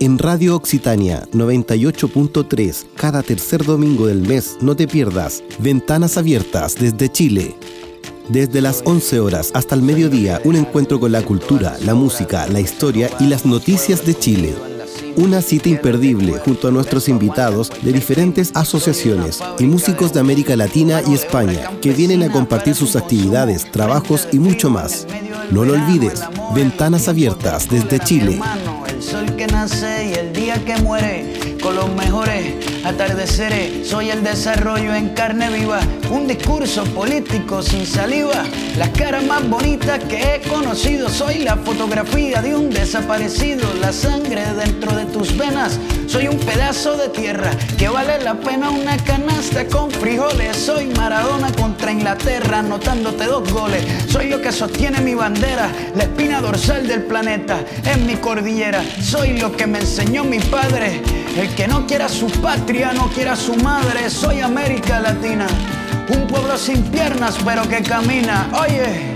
en Radio Occitania 98.3 cada tercer domingo del mes. No te pierdas Ventanas Abiertas desde Chile. Desde las 11 horas hasta el mediodía, un encuentro con la cultura, la música, la historia y las noticias de Chile. Una cita imperdible junto a nuestros invitados de diferentes asociaciones y músicos de América Latina y España que vienen a compartir sus actividades, trabajos y mucho más. No lo olvides, ventanas abiertas desde Chile. Sol que nace y el día que muere, con los mejores atardeceres. Soy el desarrollo en carne viva, un discurso político sin saliva. Las caras más bonitas que he conocido, soy la fotografía de un desaparecido, la sangre dentro de tus venas. Soy un pedazo de tierra que vale la pena una canasta con frijoles. Soy Maradona contra Inglaterra, anotándote dos goles. Soy lo que sostiene mi bandera, la espina dorsal del planeta, en mi cordillera. Soy lo que me enseñó mi padre, el que no quiera su patria, no quiera su madre. Soy América Latina, un pueblo sin piernas pero que camina. Oye.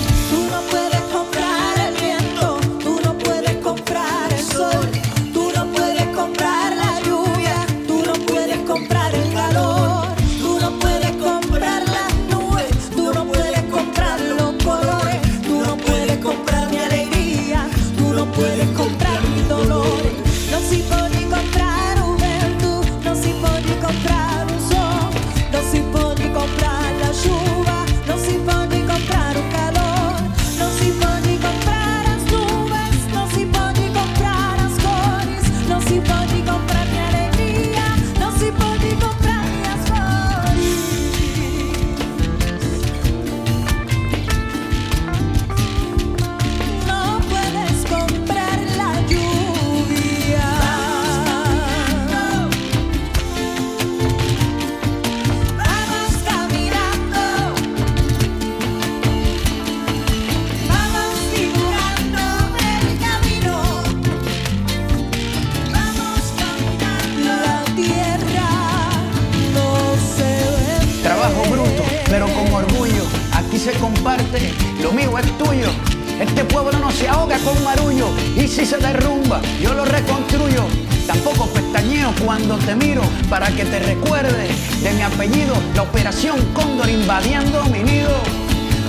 Se derrumba, yo lo reconstruyo. Tampoco pestañeo cuando te miro para que te recuerde de mi apellido. La operación Cóndor invadiendo mi nido.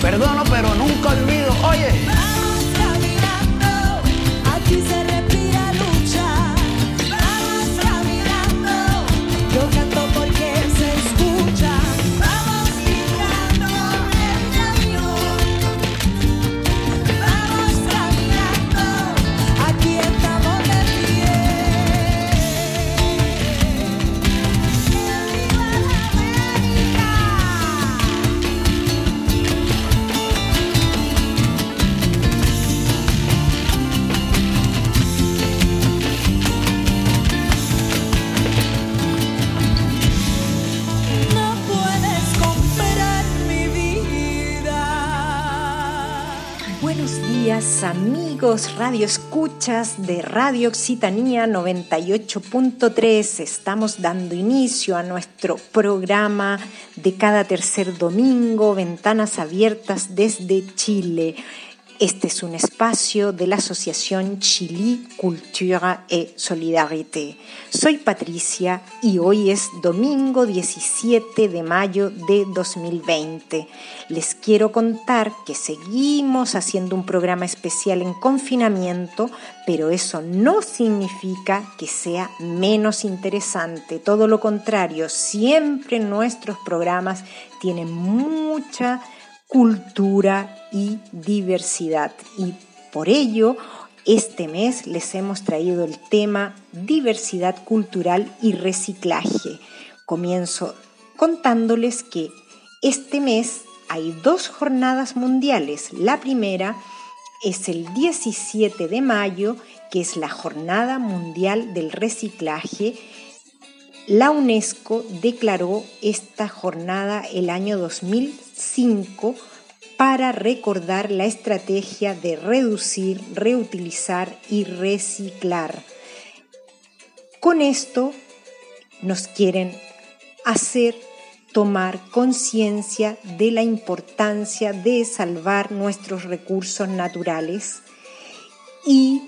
Perdono, pero nunca olvido. Oye. Radio Escuchas de Radio Occitanía 98.3. Estamos dando inicio a nuestro programa de cada tercer domingo, Ventanas Abiertas desde Chile. Este es un espacio de la Asociación Chili Cultura et Solidarité. Soy Patricia y hoy es domingo 17 de mayo de 2020. Les quiero contar que seguimos haciendo un programa especial en confinamiento, pero eso no significa que sea menos interesante. Todo lo contrario, siempre nuestros programas tienen mucha cultura y diversidad. Y por ello, este mes les hemos traído el tema diversidad cultural y reciclaje. Comienzo contándoles que este mes hay dos jornadas mundiales. La primera es el 17 de mayo, que es la Jornada Mundial del Reciclaje. La UNESCO declaró esta jornada el año 2005 para recordar la estrategia de reducir, reutilizar y reciclar. Con esto nos quieren hacer tomar conciencia de la importancia de salvar nuestros recursos naturales y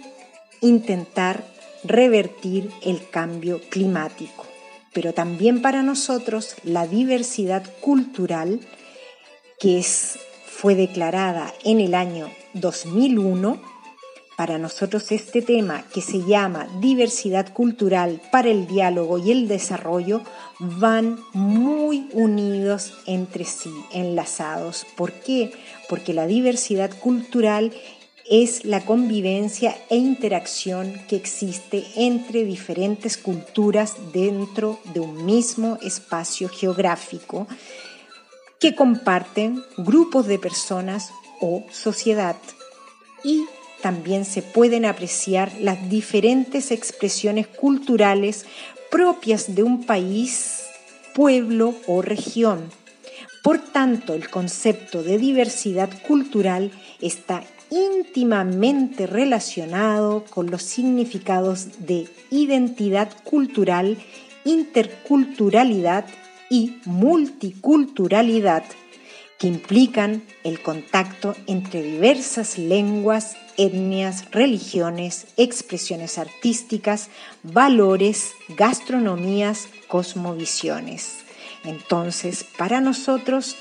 intentar revertir el cambio climático. Pero también para nosotros la diversidad cultural, que fue declarada en el año 2001, para nosotros este tema que se llama diversidad cultural para el diálogo y el desarrollo van muy unidos entre sí, enlazados. ¿Por qué? Porque la diversidad cultural es la convivencia e interacción que existe entre diferentes culturas dentro de un mismo espacio geográfico que comparten grupos de personas o sociedad y también se pueden apreciar las diferentes expresiones culturales propias de un país, pueblo o región. Por tanto, el concepto de diversidad cultural está íntimamente relacionado con los significados de identidad cultural, interculturalidad y multiculturalidad que implican el contacto entre diversas lenguas, etnias, religiones, expresiones artísticas, valores, gastronomías, cosmovisiones. Entonces, para nosotros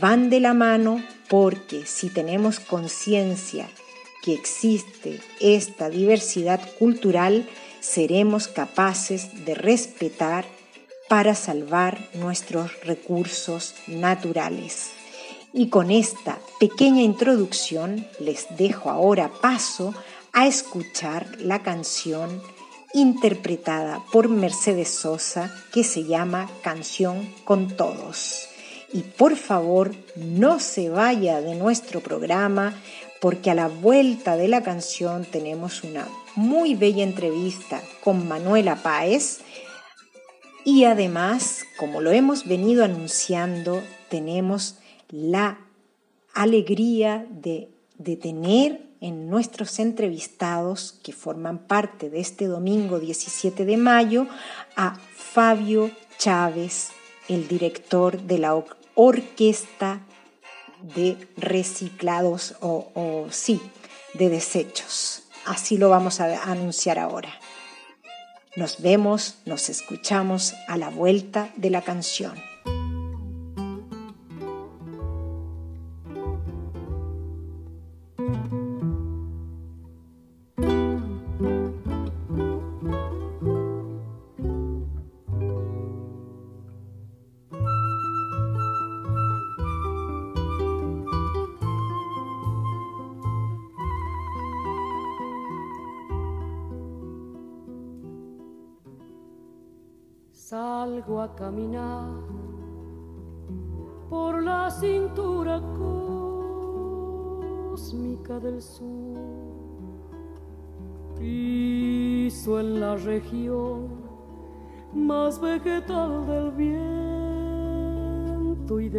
van de la mano porque si tenemos conciencia que existe esta diversidad cultural, seremos capaces de respetar para salvar nuestros recursos naturales. Y con esta pequeña introducción les dejo ahora paso a escuchar la canción interpretada por Mercedes Sosa que se llama Canción con Todos. Y por favor no se vaya de nuestro programa porque a la vuelta de la canción tenemos una muy bella entrevista con Manuela Páez, y además, como lo hemos venido anunciando, tenemos la alegría de, tener en nuestros entrevistados que forman parte de este domingo 17 de mayo a Fabio Chávez, el director de la Orquesta de Reciclados o, sí, de desechos. Así lo vamos a anunciar ahora. Nos vemos, nos escuchamos a la vuelta de la canción.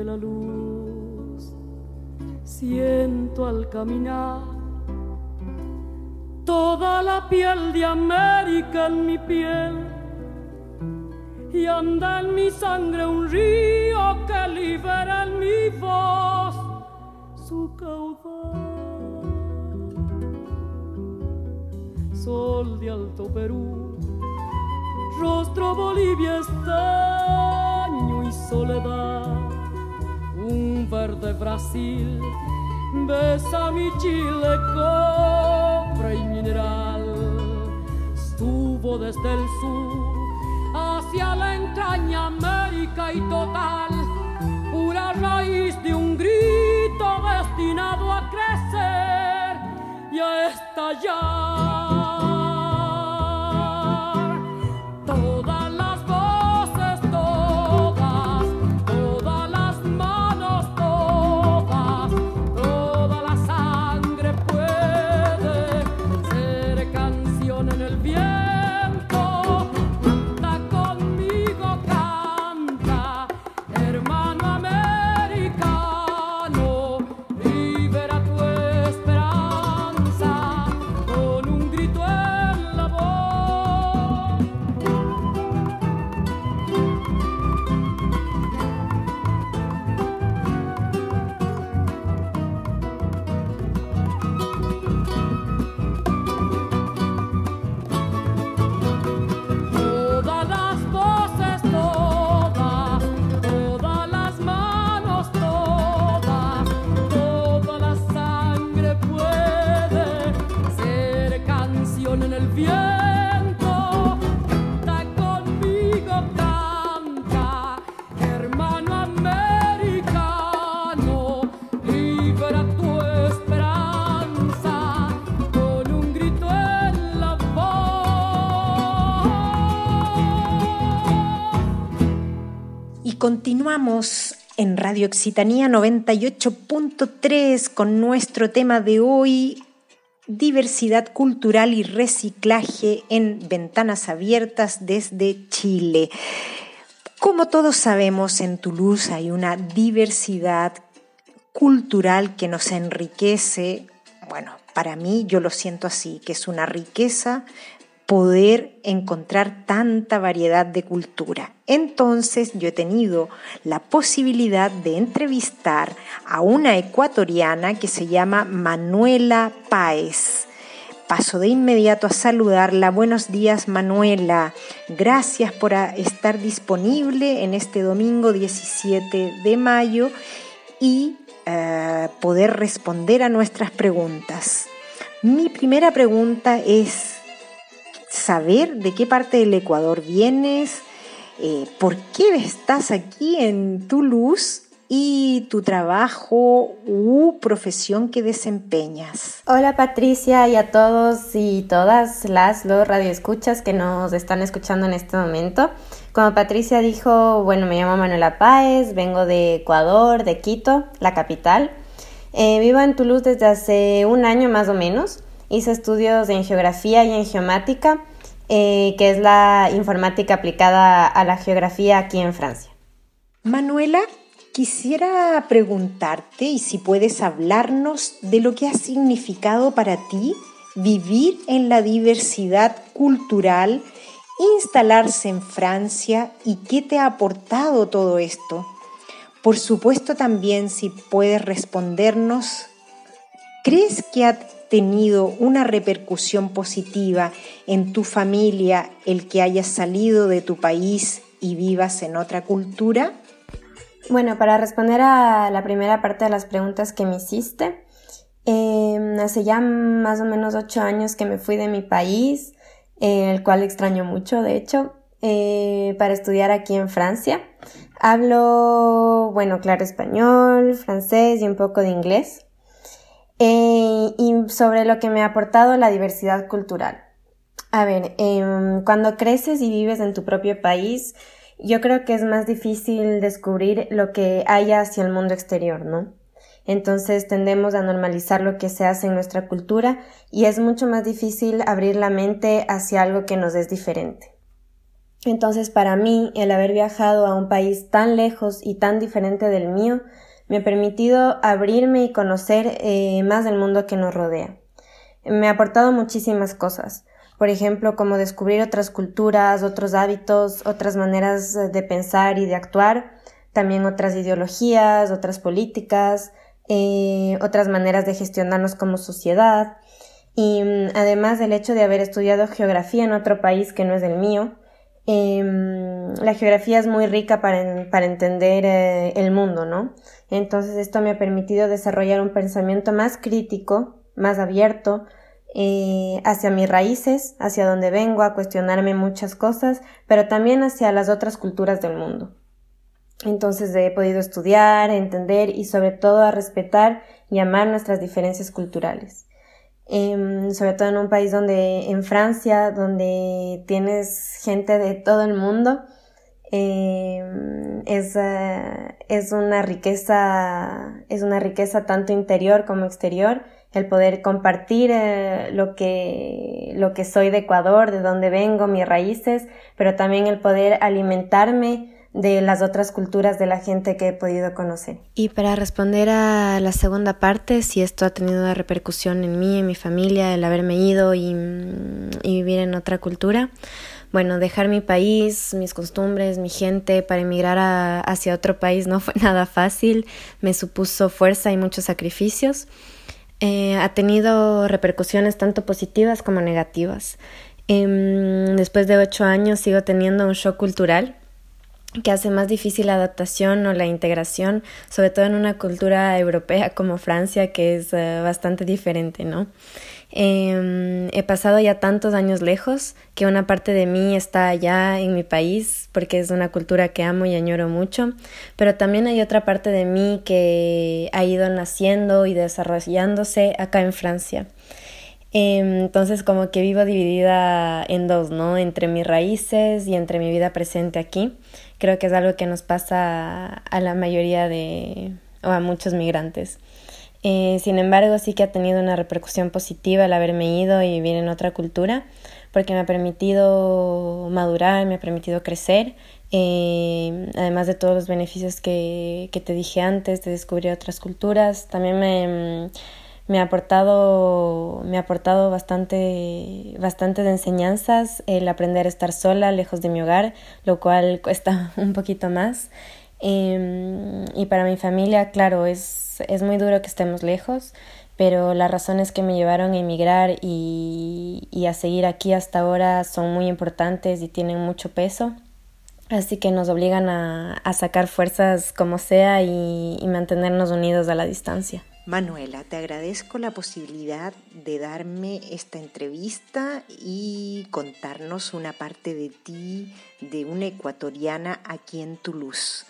La luz. Siento al caminar toda la piel de América en mi piel y anda en mi sangre un río que libera en mi voz su caudal. Sol de Alto Perú, rostro Bolivia estaño y soledad, verde Brasil, besa mi Chile, cobre y mineral, estuvo desde el sur hacia la entraña América y total, pura raíz de un grito destinado a crecer y a estallar. Continuamos en Radio Occitanía 98.3 con nuestro tema de hoy, diversidad cultural y reciclaje en ventanas abiertas desde Chile. Como todos sabemos, en Toulouse hay una diversidad cultural que nos enriquece. Bueno, para mí yo lo siento así, que es una riqueza poder encontrar tanta variedad de cultura. Entonces yo he tenido la posibilidad de entrevistar a una ecuatoriana que se llama Manuela Páez. Paso de inmediato a saludarla. Buenos días Manuela. Gracias por estar disponible en este domingo 17 de mayo y eh, poder responder a nuestras preguntas. Mi primera pregunta es, saber de qué parte del Ecuador vienes, eh, por qué estás aquí en Toulouse y tu trabajo u profesión que desempeñas. Hola Patricia y a todos y todas las los radioescuchas que nos están escuchando en este momento. Como Patricia dijo, bueno, me llamo Manuela Páez, vengo de Ecuador, de Quito, la capital. Eh, vivo en Toulouse desde hace un año más o menos. Hice estudios en geografía y en geomática, eh, que es la informática aplicada a la geografía aquí en Francia. Manuela, quisiera preguntarte y si puedes hablarnos de lo que ha significado para ti vivir en la diversidad cultural, instalarse en Francia y qué te ha aportado todo esto. Por supuesto también si puedes respondernos, ¿crees que ha tenido una repercusión positiva en tu familia el que hayas salido de tu país y vivas en otra cultura? Bueno, para responder a la primera parte de las preguntas que me hiciste, em, hace ya más o menos ocho años que me fui de mi país, el cual extraño mucho, de hecho, eh, para estudiar aquí en Francia. Hablo, bueno, claro, español, francés y un poco de inglés. Eh, y sobre lo que me ha aportado la diversidad cultural. A ver, em, cuando creces y vives en tu propio país, yo creo que es más difícil descubrir lo que hay hacia el mundo exterior, ¿no? Entonces tendemos a normalizar lo que se hace en nuestra cultura y es mucho más difícil abrir la mente hacia algo que nos es diferente. Entonces para mí el haber viajado a un país tan lejos y tan diferente del mío me ha permitido abrirme y conocer eh, más del mundo que nos rodea. me ha aportado muchísimas cosas. Por ejemplo, como descubrir otras culturas, otros hábitos, otras maneras de pensar y de actuar, también otras ideologías, otras políticas, eh, otras maneras de gestionarnos como sociedad. Y mm, además del hecho de haber estudiado geografía en otro país que no es el mío, em, la geografía es muy rica para, para entender eh, el mundo, ¿no? Entonces esto me ha permitido desarrollar un pensamiento más crítico, más abierto, eh, hacia mis raíces, hacia donde vengo, a cuestionarme muchas cosas, pero también hacia las otras culturas del mundo. Entonces he podido estudiar, entender y sobre todo a respetar y amar nuestras diferencias culturales. Em, sobre todo en un país donde, en Francia, donde tienes gente de todo el mundo, em, es, eh, es una riqueza, es una riqueza tanto interior como exterior, el poder compartir eh, lo que, lo que soy de Ecuador, de dónde vengo, mis raíces, pero también el poder alimentarme de las otras culturas de la gente que he podido conocer. Y para responder a la segunda parte, si esto ha tenido una repercusión en mí, en mi familia, el haberme ido y, vivir en otra cultura, bueno, dejar mi país, mis costumbres, mi gente para emigrar hacia otro país no fue nada fácil, me supuso fuerza y muchos sacrificios. Eh, ha tenido repercusiones tanto positivas como negativas. Em, después de ocho años sigo teniendo un shock cultural que hace más difícil la adaptación o la integración, sobre todo en una cultura europea como Francia, que es eh, bastante diferente, ¿no? Em, he pasado ya tantos años lejos que una parte de mí está allá en mi país porque es una cultura que amo y añoro mucho, pero también hay otra parte de mí que ha ido naciendo y desarrollándose acá en Francia. Em, entonces como que vivo dividida en dos, ¿no? Entre mis raíces y entre mi vida presente aquí. Creo que es algo que nos pasa a la mayoría de, o a muchos migrantes. Eh, sin embargo, sí que ha tenido una repercusión positiva el haberme ido y vivir en otra cultura, porque me ha permitido madurar, me ha permitido crecer, eh, además de todos los beneficios que, que te dije antes, de descubrir otras culturas, también me me ha aportado, me ha aportado bastante, bastante de enseñanzas el aprender a estar sola, lejos de mi hogar, lo cual cuesta un poquito más. Em, y para mi familia, claro, es, es muy duro que estemos lejos, pero las razones que me llevaron a emigrar y, a seguir aquí hasta ahora son muy importantes y tienen mucho peso. Así que nos obligan a, sacar fuerzas como sea y mantenernos unidos a la distancia. Manuela, te agradezco la posibilidad de darme esta entrevista y contarnos una parte de ti, de una ecuatoriana aquí en Toulouse.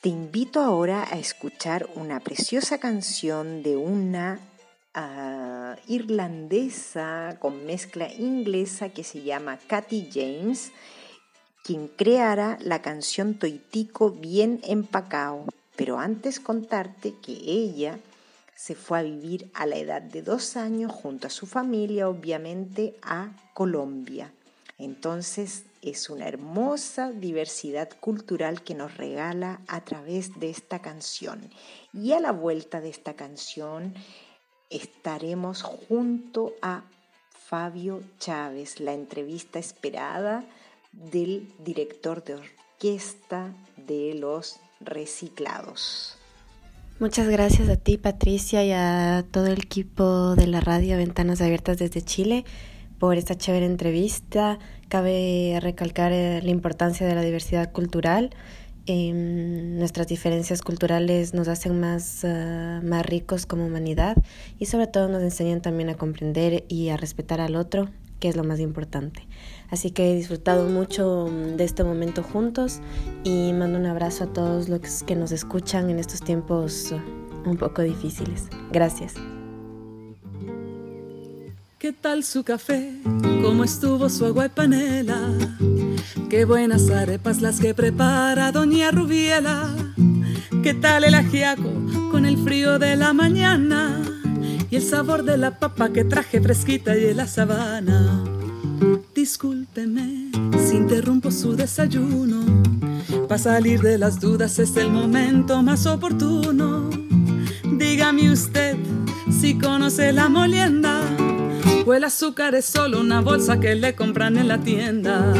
Te invito ahora a escuchar una preciosa canción de una ah, irlandesa con mezcla inglesa que se llama Cathy James, quien creará la canción Toitico bien empacao. Pero antes contarte que ella se fue a vivir a la edad de dos años junto a su familia, obviamente, a Colombia. Entonces es una hermosa diversidad cultural que nos regala a través de esta canción. Y a la vuelta de esta canción estaremos junto a Fabio Chávez, la entrevista esperada del director de orquesta de los reciclados. Muchas gracias a ti, Patricia, y a todo el equipo de la radio Ventanas Abiertas desde Chile por esta chévere entrevista. Cabe recalcar eh, la importancia de la diversidad cultural. Em, nuestras diferencias culturales nos hacen más, ah, más ricos como humanidad y sobre todo nos enseñan también a comprender y a respetar al otro, que es lo más importante. Así que he disfrutado mucho mm, de este momento juntos y mando un abrazo a todos los que nos escuchan en estos tiempos uh, un poco difíciles. Gracias. ¿Qué tal su café? ¿Cómo estuvo su agua y panela? Qué buenas arepas las que prepara doña Rubiela. ¿Qué tal el ajiaco con el frío de la mañana? Y el sabor de la papa que traje fresquita y de la sabana. Discúlpeme si interrumpo su desayuno. Para salir de las dudas es el momento más oportuno. Dígame usted si conoce la molienda o el azúcar es solo una bolsa que le compran en la tienda.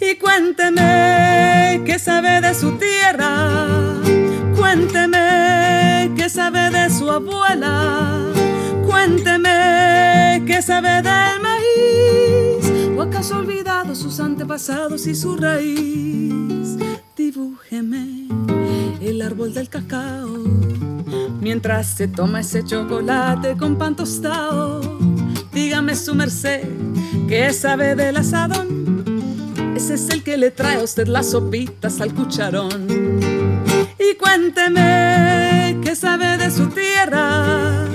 Y cuénteme qué sabe de su tierra, cuénteme qué sabe de su abuela, cuénteme qué sabe del maíz, o acaso olvidado sus antepasados y su raíz. Dibújeme el árbol del cacao mientras se toma ese chocolate con pan tostado. Dígame su merced, ¿qué sabe del asadón? Ese es el que le trae a usted las sopitas al cucharón. Y cuénteme qué sabe de su tierra,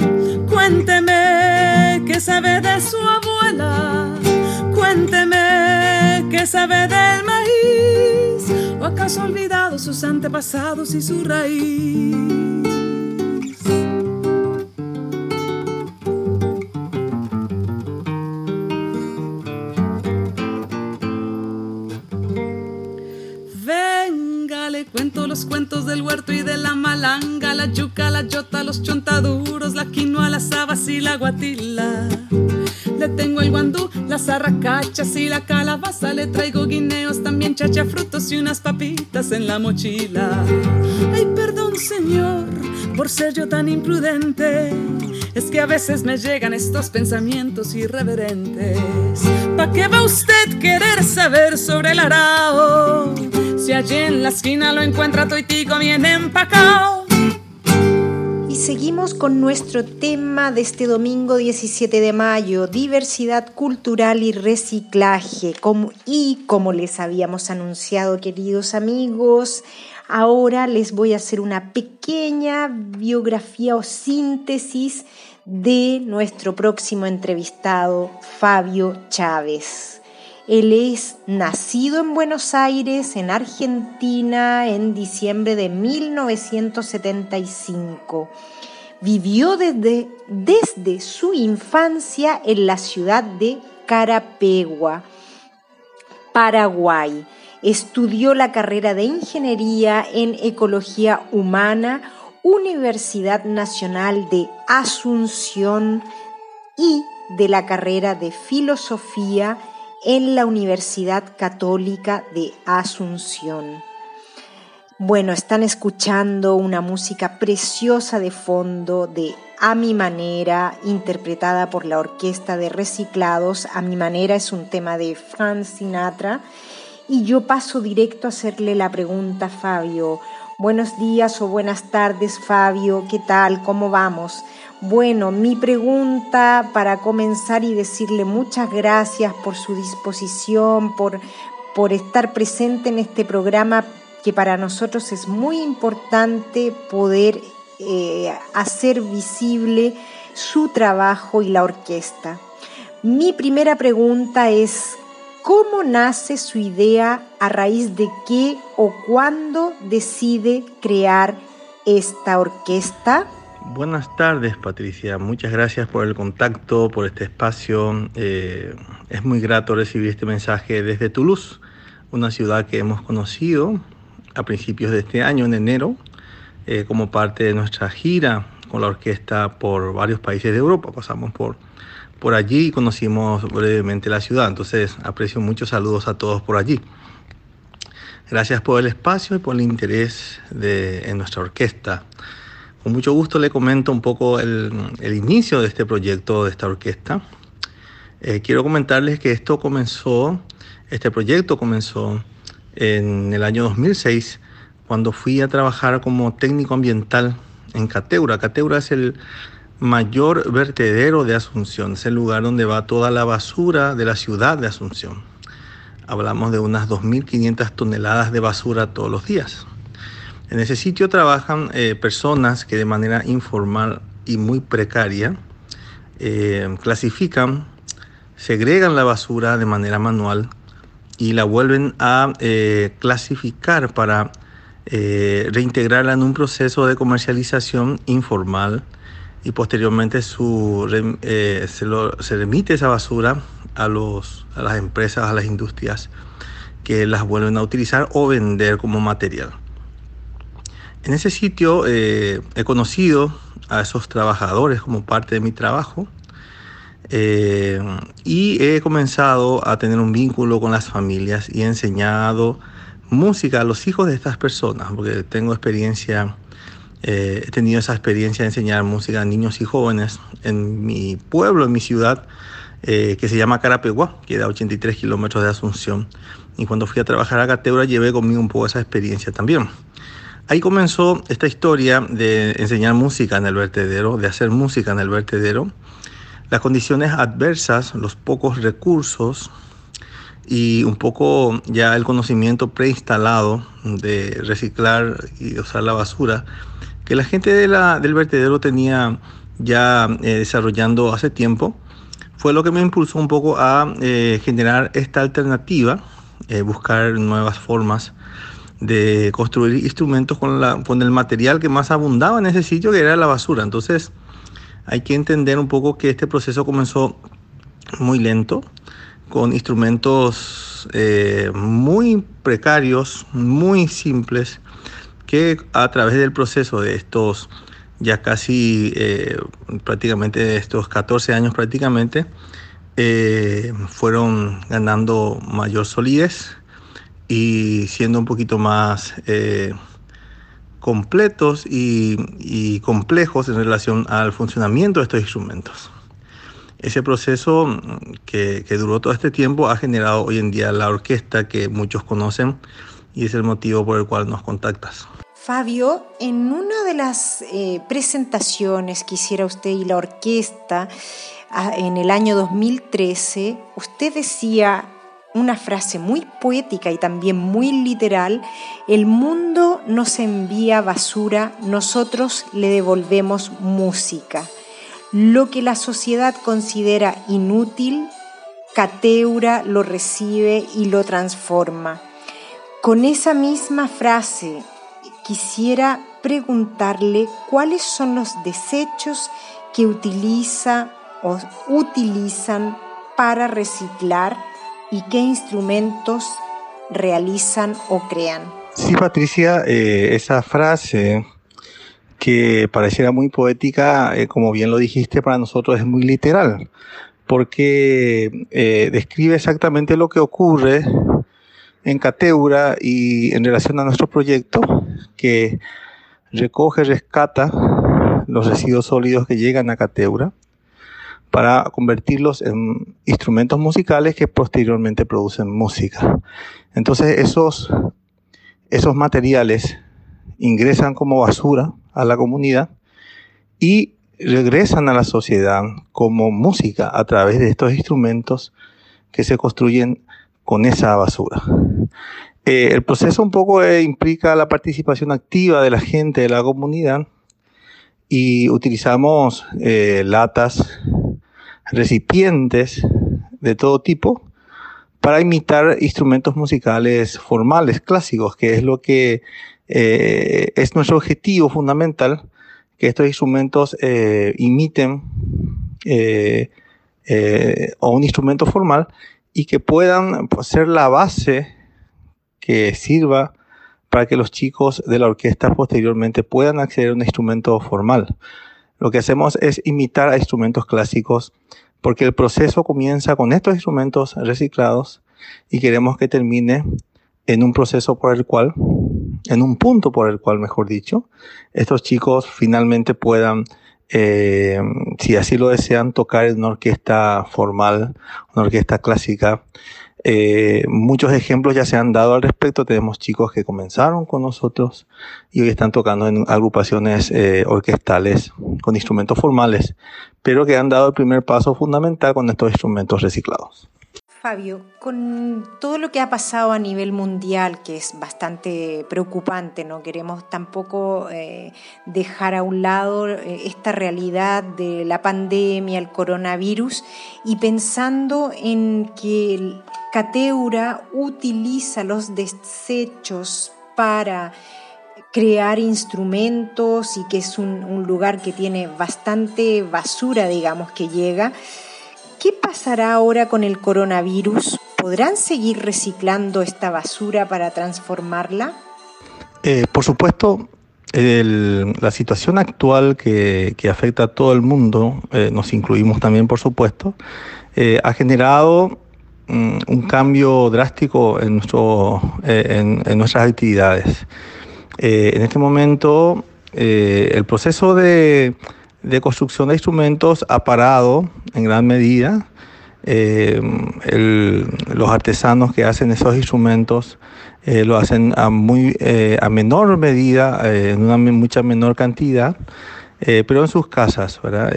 cuénteme qué sabe de su abuela, cuénteme qué sabe del maíz, o acaso olvidado sus antepasados y su raíz. Arracachas y la calabaza. Le traigo guineos, también chacha, frutos y unas papitas en la mochila. Ay, perdón, señor, por ser yo tan imprudente. Es que a veces me llegan estos pensamientos irreverentes. ¿Pa' qué va usted querer saber sobre el arao? Si allí en la esquina lo encuentra toitico bien empacado. Seguimos con nuestro tema de este domingo 17 de mayo, diversidad cultural y reciclaje. y como les habíamos anunciado, queridos amigos, ahora les voy a hacer una pequeña biografía o síntesis de nuestro próximo entrevistado, Fabio Chávez. Él es nacido en Buenos Aires, en Argentina, en diciembre de 1975. Vivió desde, desde su infancia en la ciudad de Carapegua, Paraguay. Estudió la carrera de Ingeniería en Ecología Humana, Universidad Nacional de Asunción y de la carrera de Filosofía en la Universidad Católica de Asunción. Bueno, están escuchando una música preciosa de fondo de A mi manera, interpretada por la Orquesta de Reciclados. A mi manera es un tema de Frank Sinatra. Y yo paso directo a hacerle la pregunta a Fabio. Buenos días o buenas tardes, Fabio. ¿Qué tal? ¿Cómo vamos? Bueno, mi pregunta para comenzar y decirle muchas gracias por su disposición, por, por estar presente en este programa que para nosotros es muy importante poder eh, hacer visible su trabajo y la orquesta. Mi primera pregunta es, ¿cómo nace su idea a raíz de qué o cuándo decide crear esta orquesta? Buenas tardes, Patricia. Muchas gracias por el contacto, por este espacio. Eh, es muy grato recibir este mensaje desde Toulouse, una ciudad que hemos conocido a principios de este año, en enero, eh, como parte de nuestra gira con la orquesta por varios países de Europa. Pasamos por, por allí y conocimos brevemente la ciudad. Entonces, aprecio muchos saludos a todos por allí. Gracias por el espacio y por el interés de, en nuestra orquesta. Con mucho gusto le comento un poco el, inicio de este proyecto, de esta orquesta. Eh, quiero comentarles que esto comenzó, este proyecto comenzó en el año 2006, cuando fui a trabajar como técnico ambiental en Cateura. Cateura es el mayor vertedero de Asunción, es el lugar donde va toda la basura de la ciudad de Asunción. Hablamos de unas 2.500 toneladas de basura todos los días. En ese sitio trabajan eh, personas que de manera informal y muy precaria eh, clasifican, segregan la basura de manera manual y la vuelven a eh, clasificar para reintegrarla en un proceso de comercialización informal y posteriormente su, se, remite esa basura a, los, a las empresas, a las industrias que las vuelven a utilizar o vender como material. En ese sitio eh, he conocido a esos trabajadores como parte de mi trabajo. Eh, y he comenzado a tener un vínculo con las familias y he enseñado música a los hijos de estas personas, porque tengo experiencia, eh, he tenido esa experiencia de enseñar música a niños y jóvenes en mi pueblo, en mi ciudad, eh, que se llama Carapeguá, que da 83 kilómetros de Asunción. Y cuando fui a trabajar a Cateura llevé conmigo un poco esa experiencia también. Ahí comenzó esta historia de enseñar música en el vertedero, de hacer música en el vertedero las condiciones adversas, los pocos recursos y un poco ya el conocimiento preinstalado de reciclar y usar la basura que la gente del vertedero tenía ya eh, desarrollando hace tiempo, fue lo que me impulsó un poco a eh, generar esta alternativa, eh, buscar nuevas formas de construir instrumentos con, la, con el material que más abundaba en ese sitio, que era la basura. Entonces, hay que entender un poco que este proceso comenzó muy lento, con instrumentos eh, muy precarios, muy simples, que a través del proceso de estos ya casi eh, prácticamente estos 14 años prácticamente, eh, fueron ganando mayor solidez y siendo un poquito más completos y, complejos en relación al funcionamiento de estos instrumentos. Ese proceso mm, que, duró todo este tiempo ha generado hoy en día la orquesta que muchos conocen y es el motivo por el cual nos contactas. Fabio, en una de las eh, presentaciones que hiciera usted y la orquesta ah, en el año 2013, usted decía una frase muy poética y también muy literal, el mundo nos envía basura, nosotros le devolvemos música. Lo que la sociedad considera inútil, Cateura lo recibe y lo transforma. Con esa misma frase quisiera preguntarle cuáles son los desechos que utiliza o utilizan para reciclar y qué instrumentos realizan o crean. Sí, Patricia, eh, esa frase que pareciera muy poética, eh, como bien lo dijiste, para nosotros es muy literal, porque eh, describe exactamente lo que ocurre en Cateura y en relación a nuestro proyecto, que recoge, rescata los residuos sólidos que llegan a Cateura para convertirlos en instrumentos musicales que posteriormente producen música. Entonces esos, esos materiales ingresan como basura a la comunidad y regresan a la sociedad como música a través de estos instrumentos que se construyen con esa basura. Eh, el proceso un poco eh, implica la participación activa de la gente de la comunidad y utilizamos eh, latas, recipientes de todo tipo para imitar instrumentos musicales formales, clásicos, que es lo que eh, es nuestro objetivo fundamental, que estos instrumentos eh, imiten eh, o un instrumento formal y que puedan pues, ser la base que sirva para que los chicos de la orquesta posteriormente puedan acceder a un instrumento formal. Lo que hacemos es imitar a instrumentos clásicos porque el proceso comienza con estos instrumentos reciclados y queremos que termine en un proceso por el cual, en un punto por el cual, mejor dicho, estos chicos finalmente puedan, eh, si así lo desean, tocar en una orquesta formal, una orquesta clásica, eh, muchos ejemplos ya se han dado al respecto. Tenemos chicos que comenzaron con nosotros y hoy están tocando en agrupaciones eh, orquestales con instrumentos formales, pero que han dado el primer paso fundamental con estos instrumentos reciclados. Fabio, con todo lo que ha pasado a nivel mundial, que es bastante preocupante, no queremos tampoco eh, dejar a un lado eh, esta realidad de la pandemia, el coronavirus, y pensando en que Cateura utiliza los desechos para crear instrumentos y que es un, lugar que tiene bastante basura, digamos, que llega. ¿Qué pasará ahora con el coronavirus? ¿Podrán seguir reciclando esta basura para transformarla? Eh, por supuesto, la situación actual que, afecta a todo el mundo, eh, nos incluimos también por supuesto, eh, ha generado un cambio drástico en, nuestro, en, nuestras actividades. en este momento, el proceso de, de, construcción de instrumentos ha parado en gran medida. los artesanos que hacen esos instrumentos eh, lo hacen a, muy, eh, a menor medida, eh, en una mucha menor cantidad, pero en sus casas. ¿verdad?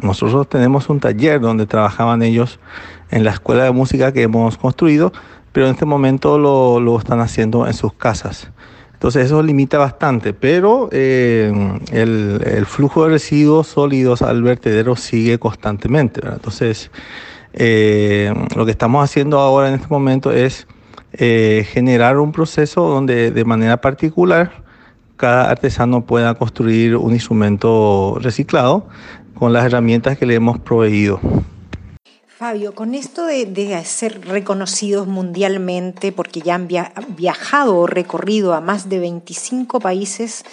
nosotros tenemos un taller donde trabajaban ellos en la escuela de música que hemos construido, pero en este momento lo, están haciendo en sus casas. Entonces eso limita bastante, pero el, el, flujo de residuos sólidos al vertedero sigue constantemente. Entonces lo que estamos haciendo ahora en este momento es eh, generar un proceso donde de manera particular cada artesano pueda construir un instrumento reciclado con las herramientas que le hemos proveído. Fabio, con esto de, ser reconocidos mundialmente, porque ya han viajado o recorrido a más de 25 países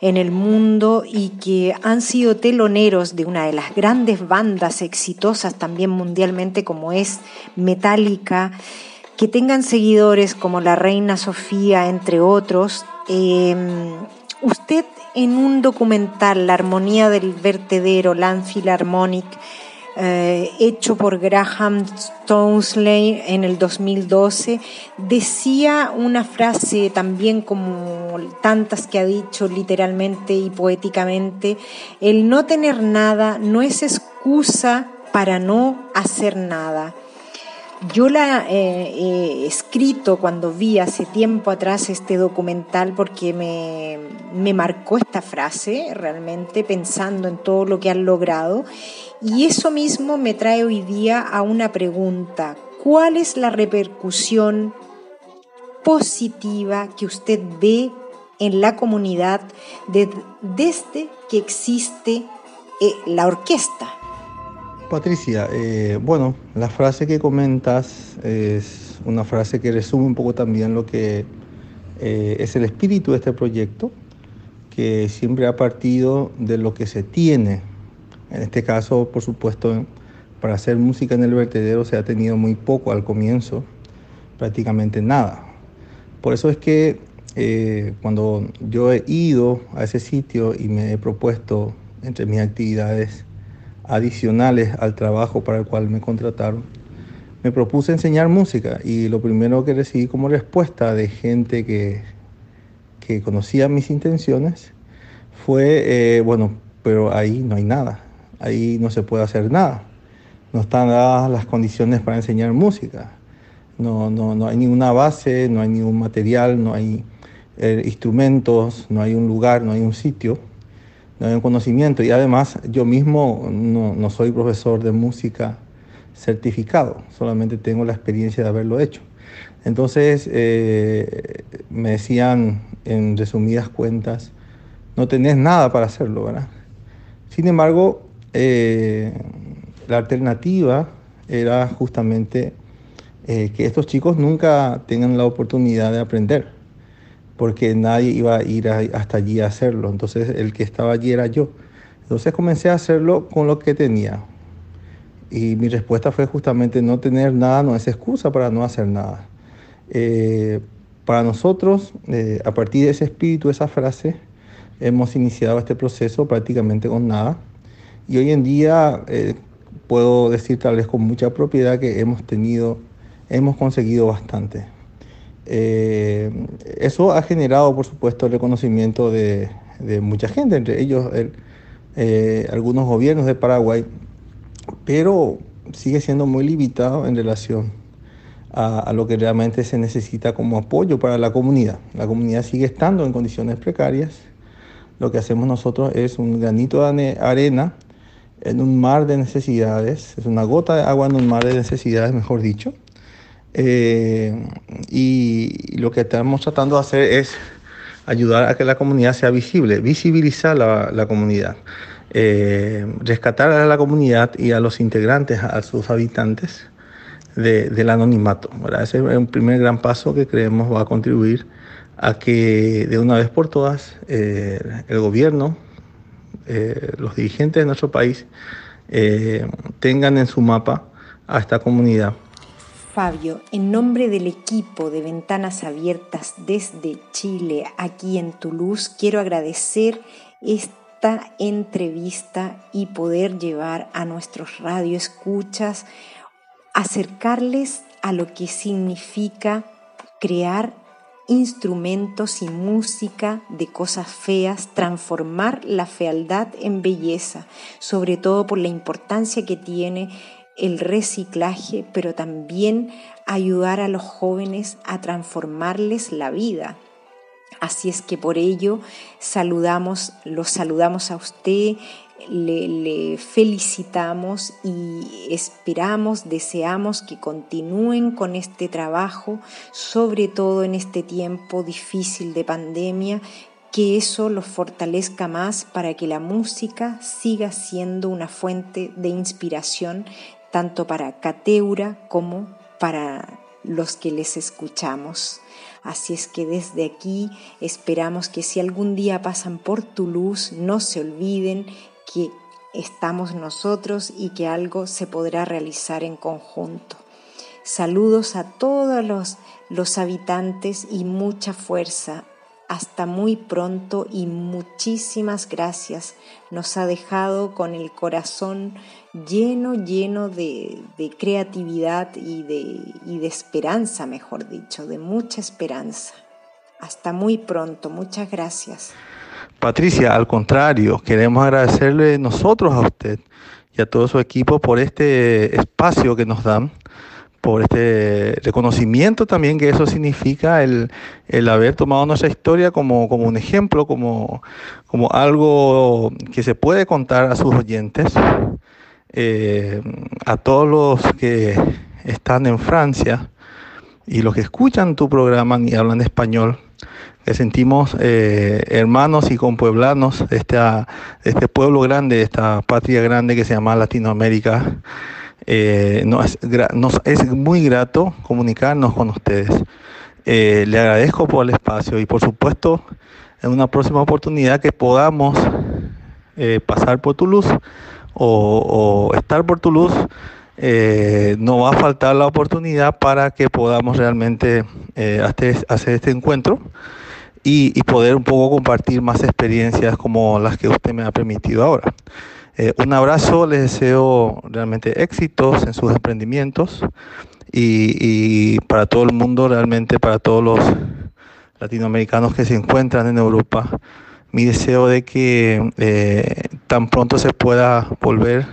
en el mundo y que han sido teloneros de una de las grandes bandas exitosas también mundialmente como es Metallica, que tengan seguidores como la reina Sofía, entre otros. Em, usted en un documental, La armonía del vertedero, Landfill Harmonic, eh, hecho por Graham Stonesley en el 2012, decía una frase también como tantas que ha dicho literalalmente y poéticamente, el no tener nada no es excusa para no hacer nada. Yo la eh, he escrito cuando vi hace tiempo atrás este documental porque me, me, marcó esta frase realmente pensando en todo lo que han logrado y eso mismo me trae hoy día a una pregunta. ¿Cuál es la repercusión positiva que usted ve en la comunidad desde que existe eh, la orquesta? Patricia, eh, bueno, la frase que comentas es una frase que resume un poco también lo que eh, es el espíritu de este proyecto, que siempre ha partido de lo que se tiene. En este caso, por supuesto, para hacer música en el vertedero se ha tenido muy poco al comienzo, prácticamente nada. Por eso es que eh, cuando yo he ido a ese sitio y me he propuesto entre mis actividades adicionales al trabajo para el cual me contrataron, me propuse enseñar música y lo primero que recibí como respuesta de gente que, que conocía mis intenciones fue, eh, bueno, pero ahí no hay nada, ahí no se puede hacer nada, no están dadas las condiciones para enseñar música, no, no, no hay ninguna base, no hay ningún material, no hay eh, instrumentos, no hay un lugar, no hay un sitio no hay un conocimiento y además yo mismo no, soy profesor de música certificado, solamente tengo la experiencia de haberlo hecho. Entonces eh, me decían en resumidas cuentas, no tenés nada para hacerlo, ¿verdad? Sin embargo, eh, la alternativa era justamente eh, que estos chicos nunca tengan la oportunidad de aprender porque nadie iba a ir hasta allí a hacerlo. Entonces el que estaba allí era yo. Entonces comencé a hacerlo con lo que tenía. Y mi respuesta fue justamente no tener nada no es excusa para no hacer nada. Eh, para nosotros, eh, a partir de ese espíritu, esa frase, hemos iniciado este proceso prácticamente con nada. Y hoy en día eh, puedo decir tal vez con mucha propiedad que hemos tenido, hemos conseguido bastante. Eh, eso ha generado, por supuesto, el reconocimiento de, mucha gente, entre ellos eh, algunos gobiernos de Paraguay, pero sigue siendo muy limitado en relación a, lo que realmente se necesita como apoyo para la comunidad. La comunidad sigue estando en condiciones precarias. Lo que hacemos nosotros es un granito de arena en un mar de necesidades, es una gota de agua en un mar de necesidades, mejor dicho eh, y lo que estamos tratando de hacer es ayudar a que la comunidad sea visible, visibilizar la, comunidad, eh, rescatar a la comunidad y a los integrantes, a sus habitantes de, del anonimato. Ese es un primer gran paso que creemos va a contribuir a que de una vez por todas eh, el gobierno, los dirigentes de nuestro país, tengan en su mapa a esta comunidad. Fabio, en nombre del equipo de Ventanas Abiertas desde Chile, aquí en Toulouse, quiero agradecer esta entrevista y poder llevar a nuestros radioescuchas, acercarles a lo que significa crear instrumentos y música de cosas feas, transformar la fealdad en belleza, sobre todo por la importancia que tiene el reciclaje, pero también ayudar a los jóvenes a transformarles la vida. Así es que por ello saludamos, los saludamos a usted, le, felicitamos y esperamos, deseamos que continúen con este trabajo, sobre todo en este tiempo difícil de pandemia, que eso los fortalezca más para que la música siga siendo una fuente de inspiración tanto para Cateura como para los que les escuchamos. Así es que desde aquí esperamos que si algún día pasan por tu luz, no se olviden que estamos nosotros y que algo se podrá realizar en conjunto. Saludos a todos los, los habitantes y mucha fuerza. Hasta muy pronto y muchísimas gracias. Nos ha dejado con el corazón lleno, lleno de, creatividad y de, y de esperanza, mejor dicho, de mucha esperanza. Hasta muy pronto. Muchas gracias. Patricia, al contrario, queremos agradecerle nosotros a usted y a todo su equipo por este espacio que nos dan, por este reconocimiento también que eso significa el, haber tomado nuestra historia como, como un ejemplo, como, como algo que se puede contar a sus oyentes, eh, a todos los que están en Francia y los que escuchan tu programa y hablan español sentimos eh, hermanos y compueblanos de, esta, este pueblo grande, de esta patria grande que se llama Latinoamérica. Eh, nos, es muy grato comunicarnos con ustedes. Eh, le agradezco por el espacio y por supuesto en una próxima oportunidad que podamos pasar por Toulouse o, o estar por Toulouse, no va a faltar la oportunidad para que podamos realmente hacer este encuentro y, poder un poco compartir más experiencias como las que usted me ha permitido ahora. Eh, un abrazo, les deseo realmente éxitos en sus emprendimientos y, para todo el mundo, realmente para todos los latinoamericanos que se encuentran en Europa, mi deseo de que eh, tan pronto se pueda volver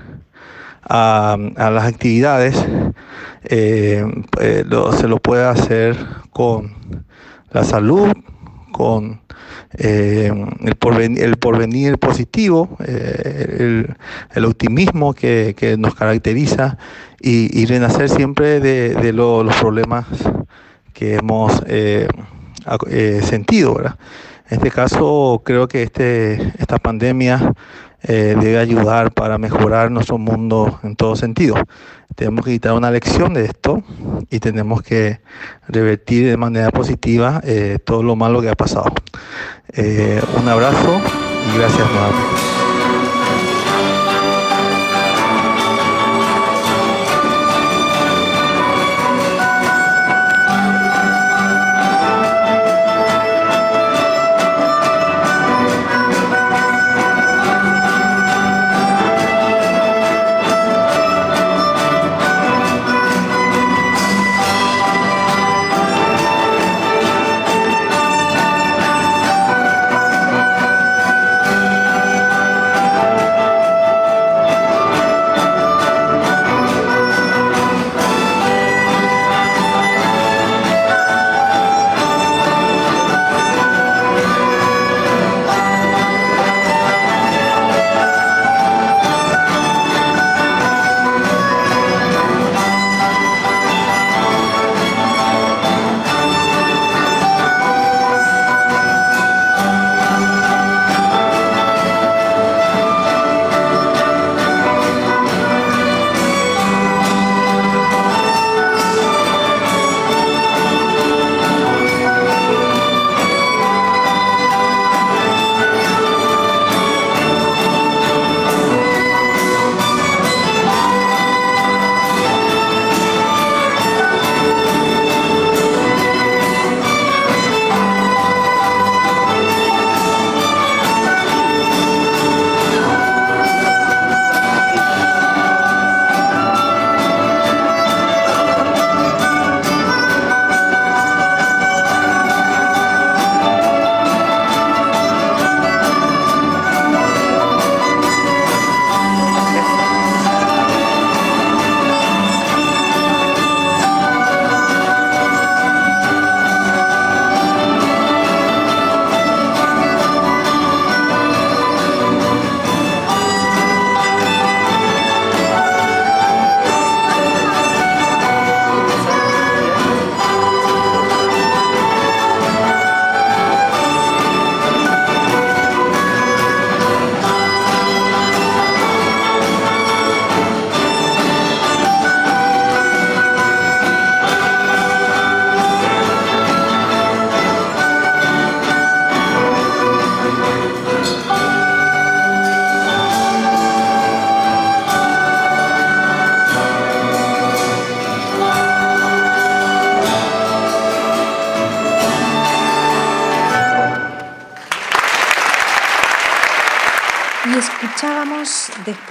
a, las actividades, eh, se lo pueda hacer con la salud, con eh, el, porvenir, el, porvenir, positivo, eh, el, optimismo que, nos caracteriza y, renacer siempre de, los problemas que hemos eh, sentido. En este caso creo que este, esta pandemia debe ayudar para mejorar nuestro mundo en todo sentido. Tenemos que quitar una lección de esto y tenemos que revertir de manera positiva eh, todo lo malo que ha pasado. Eh, un abrazo y gracias nuevamente.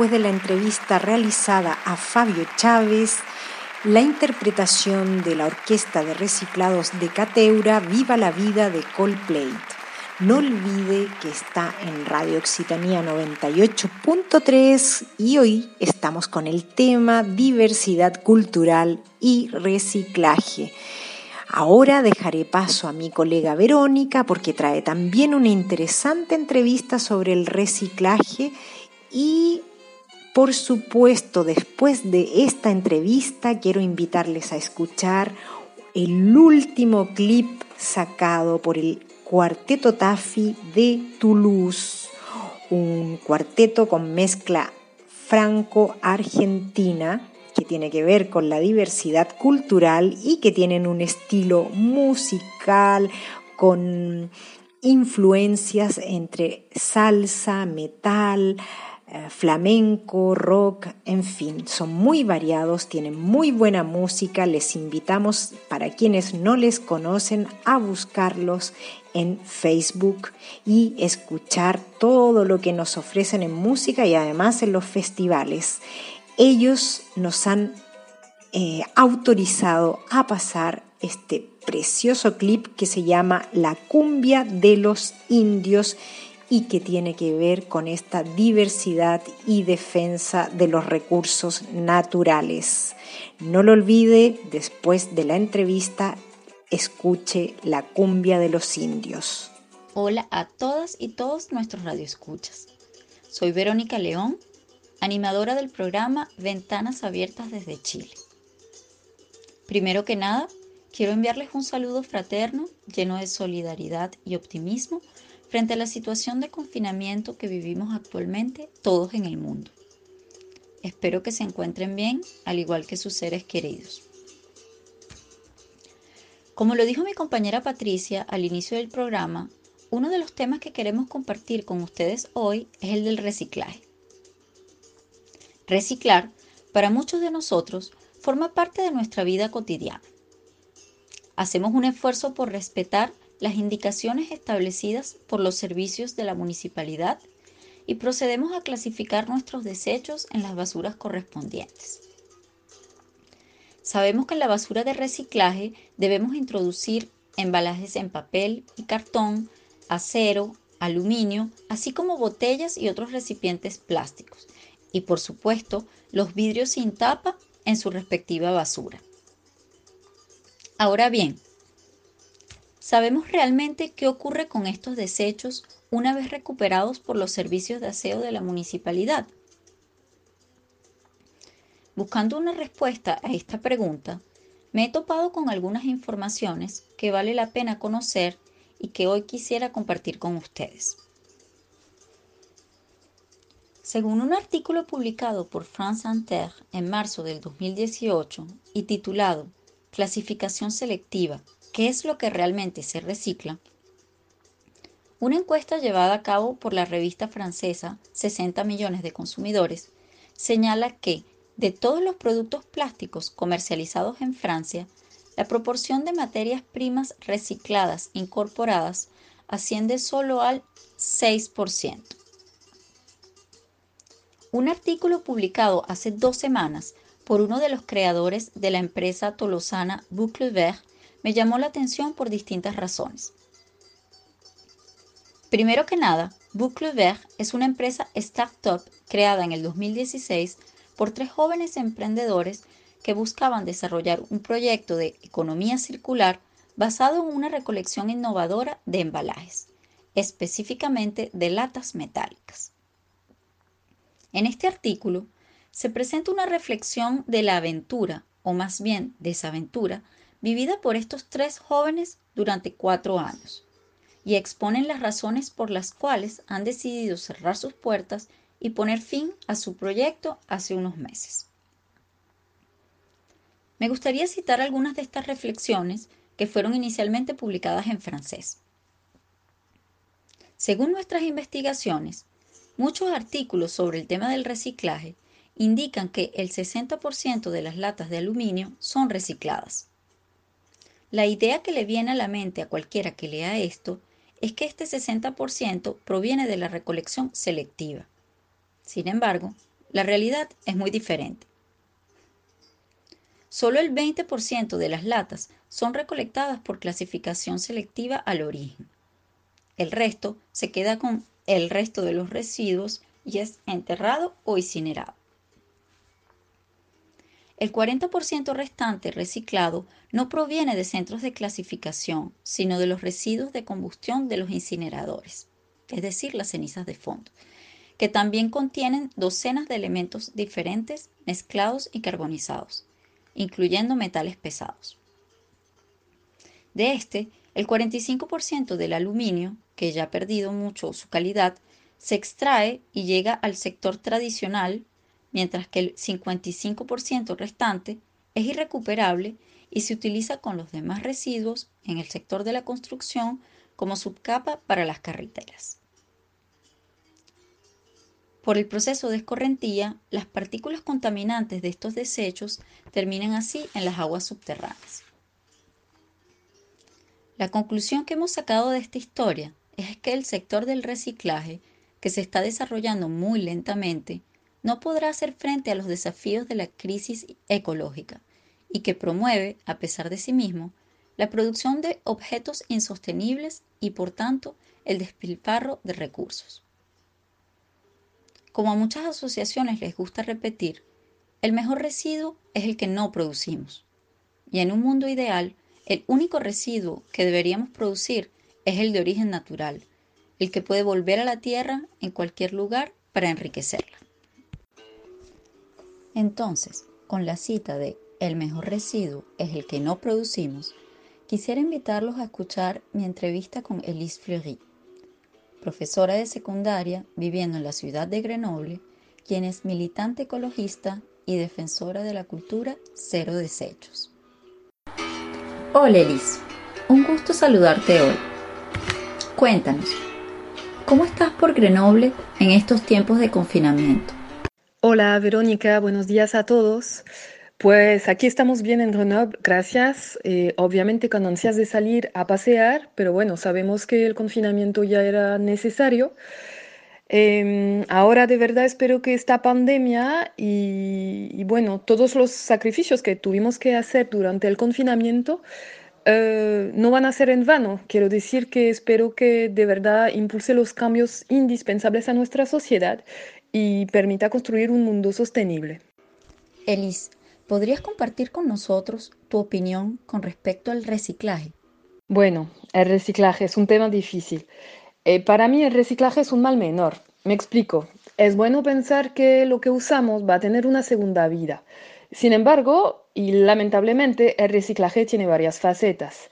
Después de la entrevista realizada a Fabio Chávez, la interpretación de la Orquesta de Reciclados de Cateura Viva la Vida de Coldplay. No olvide que está en Radio Occitanía 98.3 y hoy estamos con el tema diversidad cultural y reciclaje. Ahora dejaré paso a mi colega Verónica porque trae también una interesante entrevista sobre el reciclaje y por supuesto, después de esta entrevista, quiero invitarles a escuchar el último clip sacado por el Cuarteto Tafi de Toulouse, un cuarteto con mezcla franco-argentina que tiene que ver con la diversidad cultural y que tienen un estilo musical con influencias entre salsa, metal, eh, flamenco, rock, en fin, son muy variados, tienen muy buena música, les invitamos para quienes no les conocen a buscarlos en Facebook y escuchar todo lo que nos ofrecen en música y además en los festivales. Ellos nos han eh, autorizado a pasar este precioso clip que se llama La cumbia de los indios y que tiene que ver con esta diversidad y defensa de los recursos naturales. No lo olvide, después de la entrevista, escuche la cumbia de los indios. Hola a todas y todos nuestros radioescuchas. Soy Verónica León, animadora del programa Ventanas Abiertas desde Chile. Primero que nada, quiero enviarles un saludo fraterno, lleno de solidaridad y optimismo frente a la situación de confinamiento que vivimos actualmente todos en el mundo. Espero que se encuentren bien, al igual que sus seres queridos. Como lo dijo mi compañera Patricia al inicio del programa, uno de los temas que queremos compartir con ustedes hoy es el del reciclaje. Reciclar, para muchos de nosotros, forma parte de nuestra vida cotidiana. Hacemos un esfuerzo por respetar las indicaciones establecidas por los servicios de la municipalidad y procedemos a clasificar nuestros desechos en las basuras correspondientes. Sabemos que en la basura de reciclaje debemos introducir embalajes en papel y cartón, acero, aluminio, así como botellas y otros recipientes plásticos, y por supuesto los vidrios sin tapa en su respectiva basura. Ahora bien, ¿Sabemos realmente qué ocurre con estos desechos una vez recuperados por los servicios de aseo de la municipalidad? Buscando una respuesta a esta pregunta, me he topado con algunas informaciones que vale la pena conocer y que hoy quisiera compartir con ustedes. Según un artículo publicado por France Inter en marzo del 2018 y titulado Clasificación selectiva qué es lo que realmente se recicla, una encuesta llevada a cabo por la revista francesa 60 millones de consumidores señala que de todos los productos plásticos comercializados en Francia, la proporción de materias primas recicladas incorporadas asciende solo al 6%. Un artículo publicado hace dos semanas por uno de los creadores de la empresa tolosana Boucle Vert me llamó la atención por distintas razones. Primero que nada, Boucle Vert es una empresa startup creada en el 2016 por tres jóvenes emprendedores que buscaban desarrollar un proyecto de economía circular basado en una recolección innovadora de embalajes, específicamente de latas metálicas. En este artículo se presenta una reflexión de la aventura, o más bien desaventura, vivida por estos tres jóvenes durante cuatro años, y exponen las razones por las cuales han decidido cerrar sus puertas y poner fin a su proyecto hace unos meses. Me gustaría citar algunas de estas reflexiones que fueron inicialmente publicadas en francés. Según nuestras investigaciones, muchos artículos sobre el tema del reciclaje indican que el 60% de las latas de aluminio son recicladas. La idea que le viene a la mente a cualquiera que lea esto es que este 60% proviene de la recolección selectiva. Sin embargo, la realidad es muy diferente. Solo el 20% de las latas son recolectadas por clasificación selectiva al origen. El resto se queda con el resto de los residuos y es enterrado o incinerado. El 40% restante reciclado no proviene de centros de clasificación, sino de los residuos de combustión de los incineradores, es decir, las cenizas de fondo, que también contienen docenas de elementos diferentes mezclados y carbonizados, incluyendo metales pesados. De este, el 45% del aluminio, que ya ha perdido mucho su calidad, se extrae y llega al sector tradicional, mientras que el 55% restante es irrecuperable y se utiliza con los demás residuos en el sector de la construcción como subcapa para las carreteras. Por el proceso de escorrentía, las partículas contaminantes de estos desechos terminan así en las aguas subterráneas. La conclusión que hemos sacado de esta historia es que el sector del reciclaje, que se está desarrollando muy lentamente, no podrá hacer frente a los desafíos de la crisis ecológica y que promueve, a pesar de sí mismo, la producción de objetos insostenibles y, por tanto, el despilfarro de recursos. Como a muchas asociaciones les gusta repetir, el mejor residuo es el que no producimos. Y en un mundo ideal, el único residuo que deberíamos producir es el de origen natural, el que puede volver a la tierra en cualquier lugar para enriquecerla. Entonces, con la cita de el mejor residuo es el que no producimos, quisiera invitarlos a escuchar mi entrevista con Elise Fleury profesora de secundaria viviendo en la ciudad de Grenoble, quien es militante ecologista y defensora de la cultura cero desechos. Hola Elis, un gusto saludarte hoy. Cuéntanos, ¿cómo estás por Grenoble en estos tiempos de confinamiento? Hola Verónica, buenos días a todos. Pues aquí estamos bien en Grenoble, gracias. Eh, obviamente con ansias de salir a pasear, pero bueno, sabemos que el confinamiento ya era necesario. Em, ahora de verdad espero que esta pandemia y, bueno, todos los sacrificios que tuvimos que hacer durante el confinamiento eh, no van a ser en vano. Quiero decir que espero que de verdad impulse los cambios indispensables a nuestra sociedad y permita construir un mundo sostenible. Elise, ¿Podrías compartir con nosotros tu opinión con respecto al reciclaje? Bueno, el reciclaje es un tema difícil. Eh, para mí el reciclaje es un mal menor. Me explico. Es bueno pensar que lo que usamos va a tener una segunda vida. Sin embargo, y lamentablemente, el reciclaje tiene varias facetas.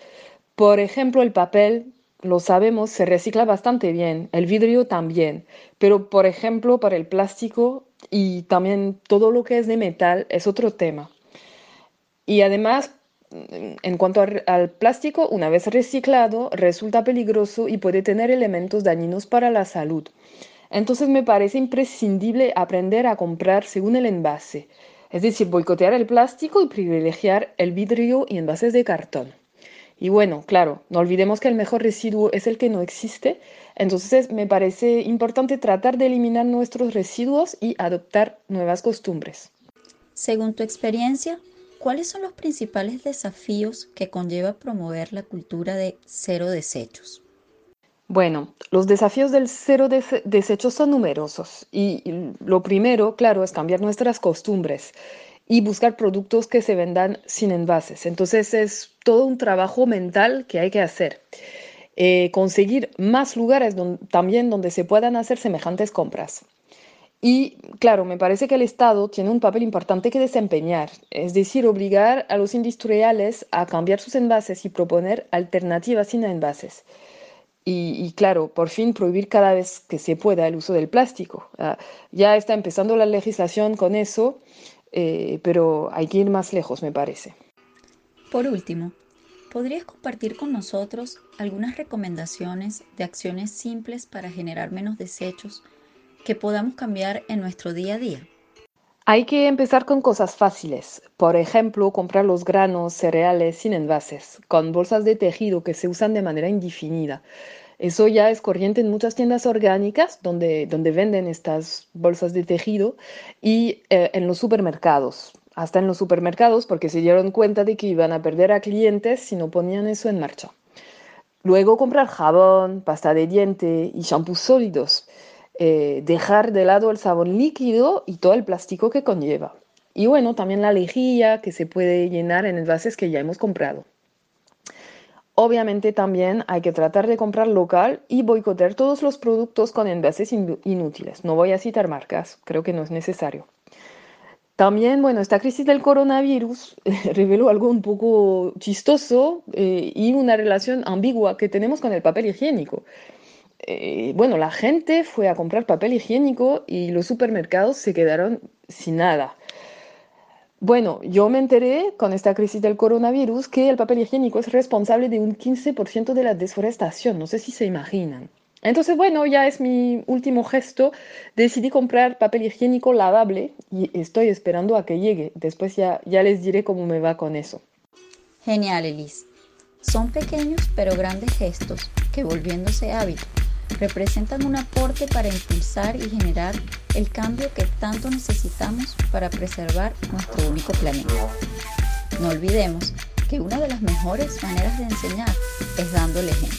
Por ejemplo, el papel, lo sabemos, se recicla bastante bien, el vidrio también, pero por ejemplo, para el plástico y también todo lo que es de metal es otro tema. Y además, en cuanto al plástico, una vez reciclado, resulta peligroso y puede tener elementos dañinos para la salud. Entonces me parece imprescindible aprender a comprar según el envase, es decir, boicotear el plástico y privilegiar el vidrio y envases de cartón. Y bueno, claro, no olvidemos que el mejor residuo es el que no existe, entonces me parece importante tratar de eliminar nuestros residuos y adoptar nuevas costumbres. Según tu experiencia, ¿cuáles son los principales desafíos que conlleva promover la cultura de cero desechos? Bueno, los desafíos del cero desechos son numerosos y lo primero, claro, es cambiar nuestras costumbres y buscar productos que se vendan sin envases. Entonces es todo un trabajo mental que hay que hacer. Eh, conseguir más lugares también donde se puedan hacer semejantes compras. Y claro, me parece que el Estado tiene un papel importante que desempeñar, es decir, obligar a los industriales a cambiar sus envases y proponer alternativas sin envases. Y, claro, por fin prohibir cada vez que se pueda el uso del plástico. Ah, ya está empezando la legislación con eso eh, pero hay que ir más lejos, me parece. Por último, ¿podrías compartir con nosotros algunas recomendaciones de acciones simples para generar menos desechos que podamos cambiar en nuestro día a día? Hay que empezar con cosas fáciles. Por ejemplo, comprar los granos, cereales sin envases, con bolsas de tejido que se usan de manera indefinida. Eso ya es corriente en muchas tiendas orgánicas donde, donde venden estas bolsas de tejido y eh, en los supermercados. Hasta en los supermercados porque se dieron cuenta de que iban a perder a clientes si no ponían eso en marcha. Luego comprar jabón, pasta de diente y shampoos sólidos. Eh, dejar de lado el sabón líquido y todo el plástico que conlleva. Y bueno, también la lejía que se puede llenar en envases que ya hemos comprado. Obviamente también hay que tratar de comprar local y boicotear todos los productos con envases inútiles. No voy a citar marcas, creo que no es necesario. También, bueno, esta crisis del coronavirus reveló algo un poco chistoso eh, y una relación ambigua que tenemos con el papel higiénico. Eh, bueno, la gente fue a comprar papel higiénico y los supermercados se quedaron sin nada. Bueno, yo me enteré con esta crisis del coronavirus que el papel higiénico es responsable de un 15% de la desforestación, no sé si se imaginan. Entonces, bueno, ya es mi último gesto. Decidí comprar papel higiénico lavable y estoy esperando a que llegue. Después ya, ya les diré cómo me va con eso. Genial, Elise. Son pequeños pero grandes gestos que volviéndose hábito representan un aporte para impulsar y generar el cambio que tanto necesitamos para preservar nuestro único planeta. No olvidemos que una de las mejores maneras de enseñar es dándole ejemplo.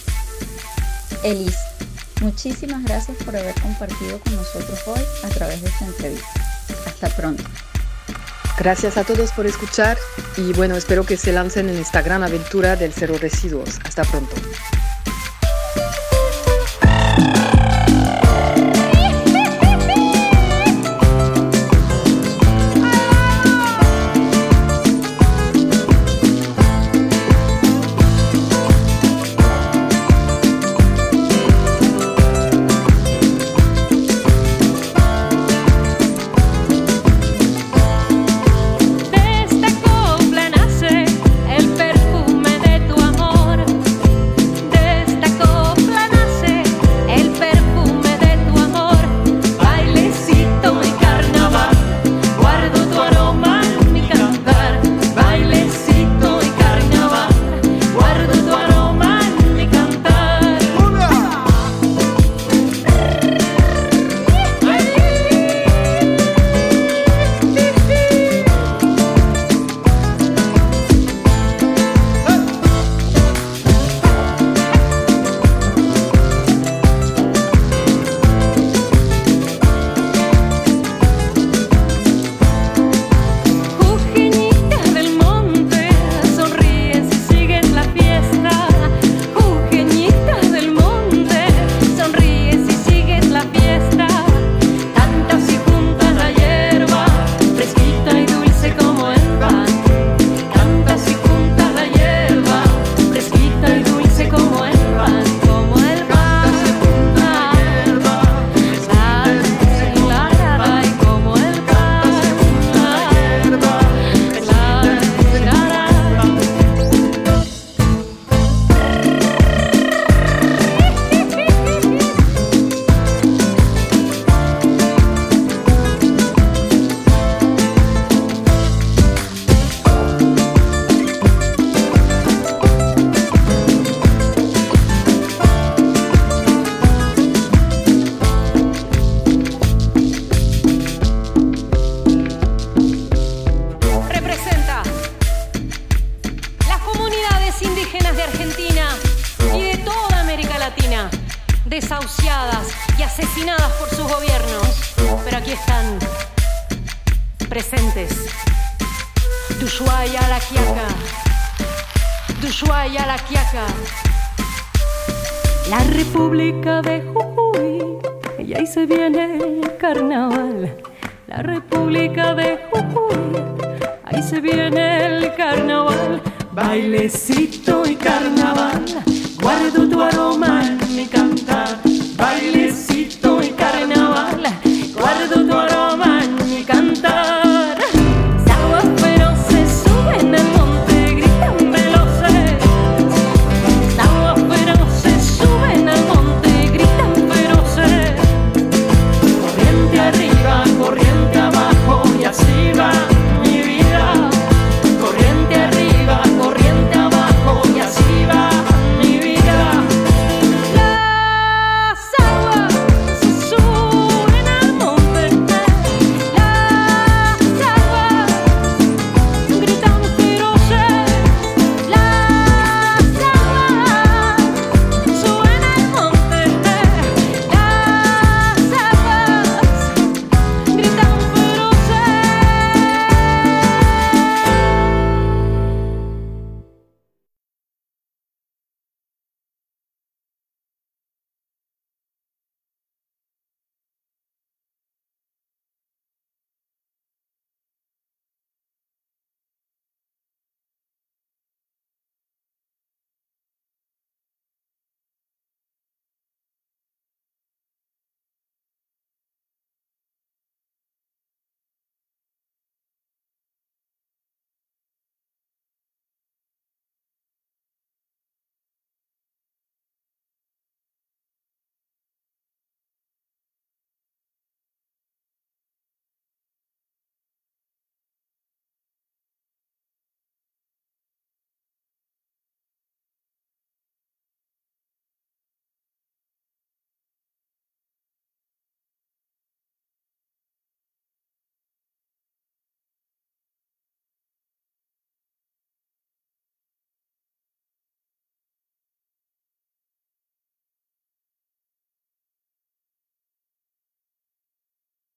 Elise, muchísimas gracias por haber compartido con nosotros hoy a través de esta entrevista. Hasta pronto. Gracias a todos por escuchar y bueno, espero que se lancen en esta gran aventura del cero residuos. Hasta pronto.